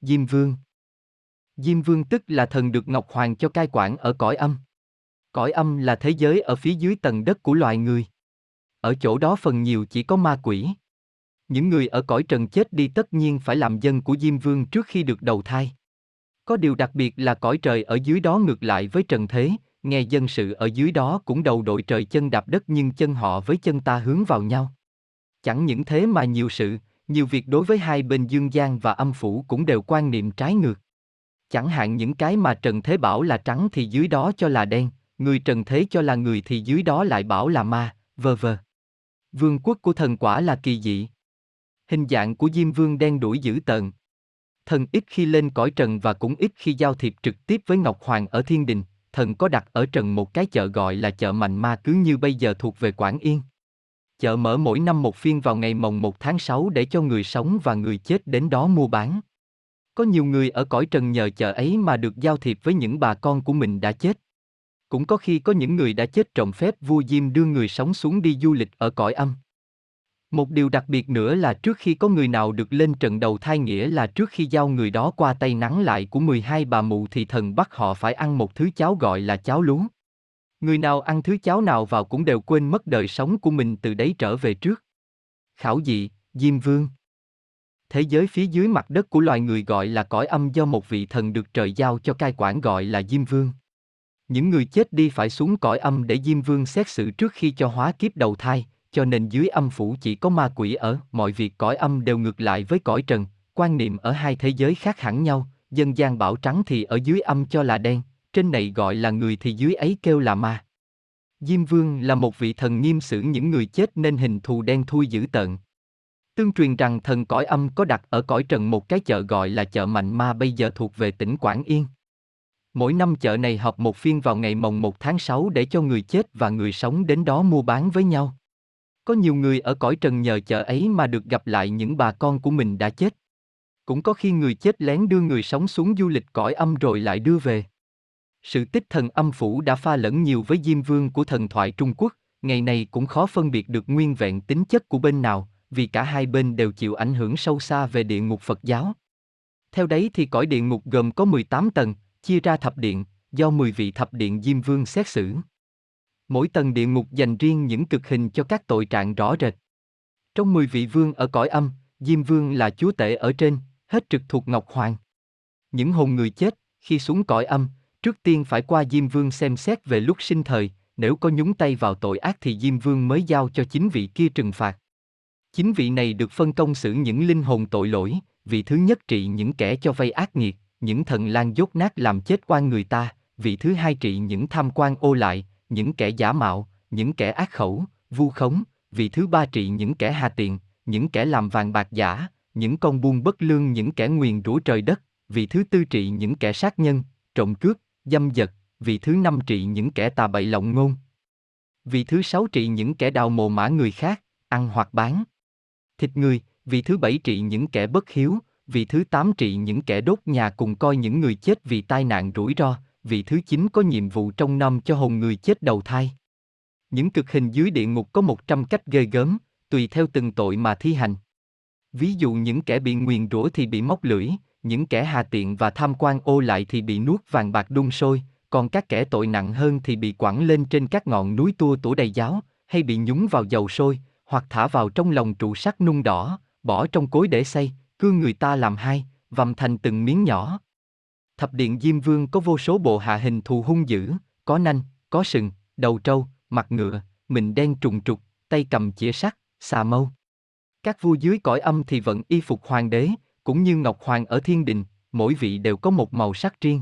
Diêm Vương Diêm Vương tức là thần được Ngọc Hoàng cho cai quản ở cõi âm. Cõi âm là thế giới ở phía dưới tầng đất của loài người. Ở chỗ đó phần nhiều chỉ có ma quỷ. Những người ở cõi trần chết đi tất nhiên phải làm dân của Diêm Vương trước khi được đầu thai. Có điều đặc biệt là cõi trời ở dưới đó ngược lại với trần thế, nghe dân sự ở dưới đó cũng đầu đội trời chân đạp đất nhưng chân họ với chân ta hướng vào nhau. Chẳng những thế mà nhiều sự, nhiều việc đối với hai bên dương gian và âm phủ cũng đều quan niệm trái ngược. Chẳng hạn những cái mà Trần Thế bảo là trắng thì dưới đó cho là đen, người Trần Thế cho là người thì dưới đó lại bảo là ma, vờ vờ. Vương quốc của thần quả là kỳ dị. Hình dạng của Diêm Vương đen đuổi dữ tợn. Thần ít khi lên cõi trần và cũng ít khi giao thiệp trực tiếp với Ngọc Hoàng ở thiên đình, thần có đặt ở trần một cái chợ gọi là chợ Mạnh Ma cứ như bây giờ thuộc về Quảng Yên. Chợ mở mỗi năm một phiên vào ngày mồng 1 tháng 6 để cho người sống và người chết đến đó mua bán. Có nhiều người ở cõi trần nhờ chợ ấy mà được giao thiệp với những bà con của mình đã chết. Cũng có khi có những người đã chết trộm phép vua Diêm đưa người sống xuống đi du lịch ở cõi âm. Một điều đặc biệt nữa là trước khi có người nào được lên trận đầu thai nghĩa là trước khi giao người đó qua tay nắng lại của 12 bà mụ thì thần bắt họ phải ăn một thứ cháo gọi là cháo lúa. Người nào ăn thứ cháo nào vào cũng đều quên mất đời sống của mình từ đấy trở về trước. Khảo dị, Diêm Vương Thế giới phía dưới mặt đất của loài người gọi là cõi âm do một vị thần được trời giao cho cai quản gọi là Diêm Vương. Những người chết đi phải xuống cõi âm để Diêm Vương xét xử trước khi cho hóa kiếp đầu thai, cho nên dưới âm phủ chỉ có ma quỷ ở, mọi việc cõi âm đều ngược lại với cõi trần, quan niệm ở hai thế giới khác hẳn nhau, dân gian bảo trắng thì ở dưới âm cho là đen, trên này gọi là người thì dưới ấy kêu là ma. Diêm Vương là một vị thần nghiêm xử những người chết nên hình thù đen thui dữ tợn. Tương truyền rằng thần cõi âm có đặt ở cõi trần một cái chợ gọi là chợ Mạnh Ma bây giờ thuộc về tỉnh Quảng Yên. Mỗi năm chợ này họp một phiên vào ngày mồng 1 tháng 6 để cho người chết và người sống đến đó mua bán với nhau. Có nhiều người ở cõi trần nhờ chợ ấy mà được gặp lại những bà con của mình đã chết. Cũng có khi người chết lén đưa người sống xuống du lịch cõi âm rồi lại đưa về. Sự tích thần âm phủ đã pha lẫn nhiều với Diêm Vương của thần thoại Trung Quốc, ngày nay cũng khó phân biệt được nguyên vẹn tính chất của bên nào, vì cả hai bên đều chịu ảnh hưởng sâu xa về địa ngục Phật giáo. Theo đấy thì cõi địa ngục gồm có 18 tầng, chia ra thập điện, do 10 vị thập điện Diêm Vương xét xử. Mỗi tầng địa ngục dành riêng những cực hình cho các tội trạng rõ rệt. Trong 10 vị vương ở cõi âm, Diêm Vương là chúa tể ở trên, hết trực thuộc Ngọc Hoàng. Những hồn người chết, khi xuống cõi âm, trước tiên phải qua Diêm Vương xem xét về lúc sinh thời, nếu có nhúng tay vào tội ác thì Diêm Vương mới giao cho chính vị kia trừng phạt. Chính vị này được phân công xử những linh hồn tội lỗi, vị thứ nhất trị những kẻ cho vay ác nghiệt, những thần lan dốt nát làm chết quan người ta, vị thứ hai trị những tham quan ô lại, những kẻ giả mạo, những kẻ ác khẩu, vu khống, vị thứ ba trị những kẻ hà tiện, những kẻ làm vàng bạc giả, những con buôn bất lương những kẻ nguyền rủa trời đất, vị thứ tư trị những kẻ sát nhân, trộm cướp, dâm dật, vị thứ năm trị những kẻ tà bậy lộng ngôn. Vị thứ sáu trị những kẻ đào mồ mã người khác, ăn hoặc bán. Thịt người, vị thứ bảy trị những kẻ bất hiếu, vị thứ tám trị những kẻ đốt nhà cùng coi những người chết vì tai nạn rủi ro, vị thứ chín có nhiệm vụ trong năm cho hồn người chết đầu thai. Những cực hình dưới địa ngục có một trăm cách ghê gớm, tùy theo từng tội mà thi hành. Ví dụ những kẻ bị nguyền rủa thì bị móc lưỡi, những kẻ hà tiện và tham quan ô lại thì bị nuốt vàng bạc đun sôi, còn các kẻ tội nặng hơn thì bị quẳng lên trên các ngọn núi tua tủ đầy giáo, hay bị nhúng vào dầu sôi, hoặc thả vào trong lòng trụ sắt nung đỏ, bỏ trong cối để xây, cưa người ta làm hai, vằm thành từng miếng nhỏ. Thập điện Diêm Vương có vô số bộ hạ hình thù hung dữ, có nanh, có sừng, đầu trâu, mặt ngựa, mình đen trùng trục, tay cầm chĩa sắt, xà mâu. Các vua dưới cõi âm thì vẫn y phục hoàng đế, cũng như Ngọc Hoàng ở thiên đình, mỗi vị đều có một màu sắc riêng.